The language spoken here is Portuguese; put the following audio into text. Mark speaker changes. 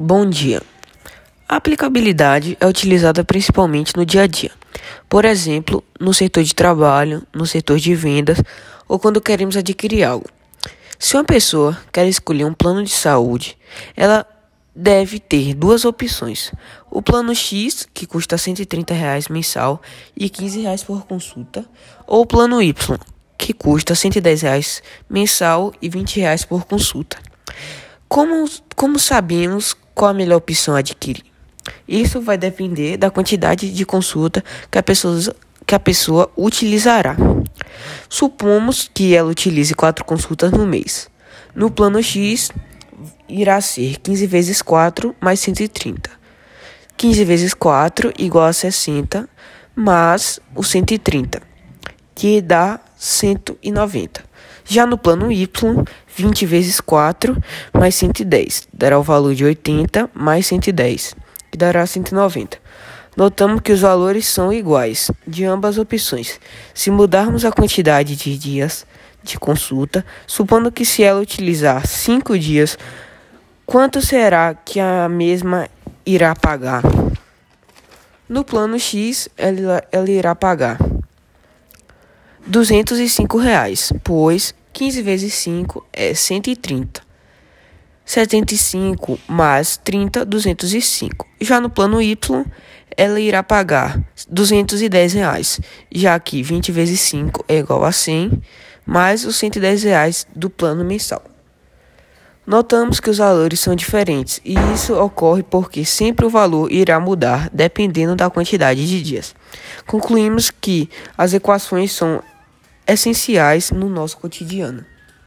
Speaker 1: Bom dia. A aplicabilidade é utilizada principalmente no dia a dia. Por exemplo, no setor de trabalho, no setor de vendas ou quando queremos adquirir algo. Se uma pessoa quer escolher um plano de saúde, ela deve ter duas opções: o plano X, que custa 130 reais mensal e 15 reais por consulta, ou o plano Y, que custa 110 reais mensal e 20 reais por consulta. Como, como sabemos qual a melhor opção a adquirir? Isso vai depender da quantidade de consulta que a pessoa, que a pessoa utilizará. Supomos que ela utilize quatro consultas no mês. No plano X, irá ser 15 vezes 4 mais 130. 15 vezes 4 igual a 60, mais o 130, que dá 190. Já no plano Y, 20 vezes 4 mais 110 dará o valor de 80 mais 110, que dará 190. Notamos que os valores são iguais de ambas opções. Se mudarmos a quantidade de dias de consulta, supondo que se ela utilizar 5 dias, quanto será que a mesma irá pagar? No plano X, ela, ela irá pagar 205 reais, pois 15 vezes 5 é 130. 75 mais 30, 205. Já no plano Y, ela irá pagar 210 reais, já que 20 vezes 5 é igual a 100, mais os 110 reais do plano mensal. Notamos que os valores são diferentes e isso ocorre porque sempre o valor irá mudar dependendo da quantidade de dias. Concluímos que as equações são essenciais no nosso cotidiano.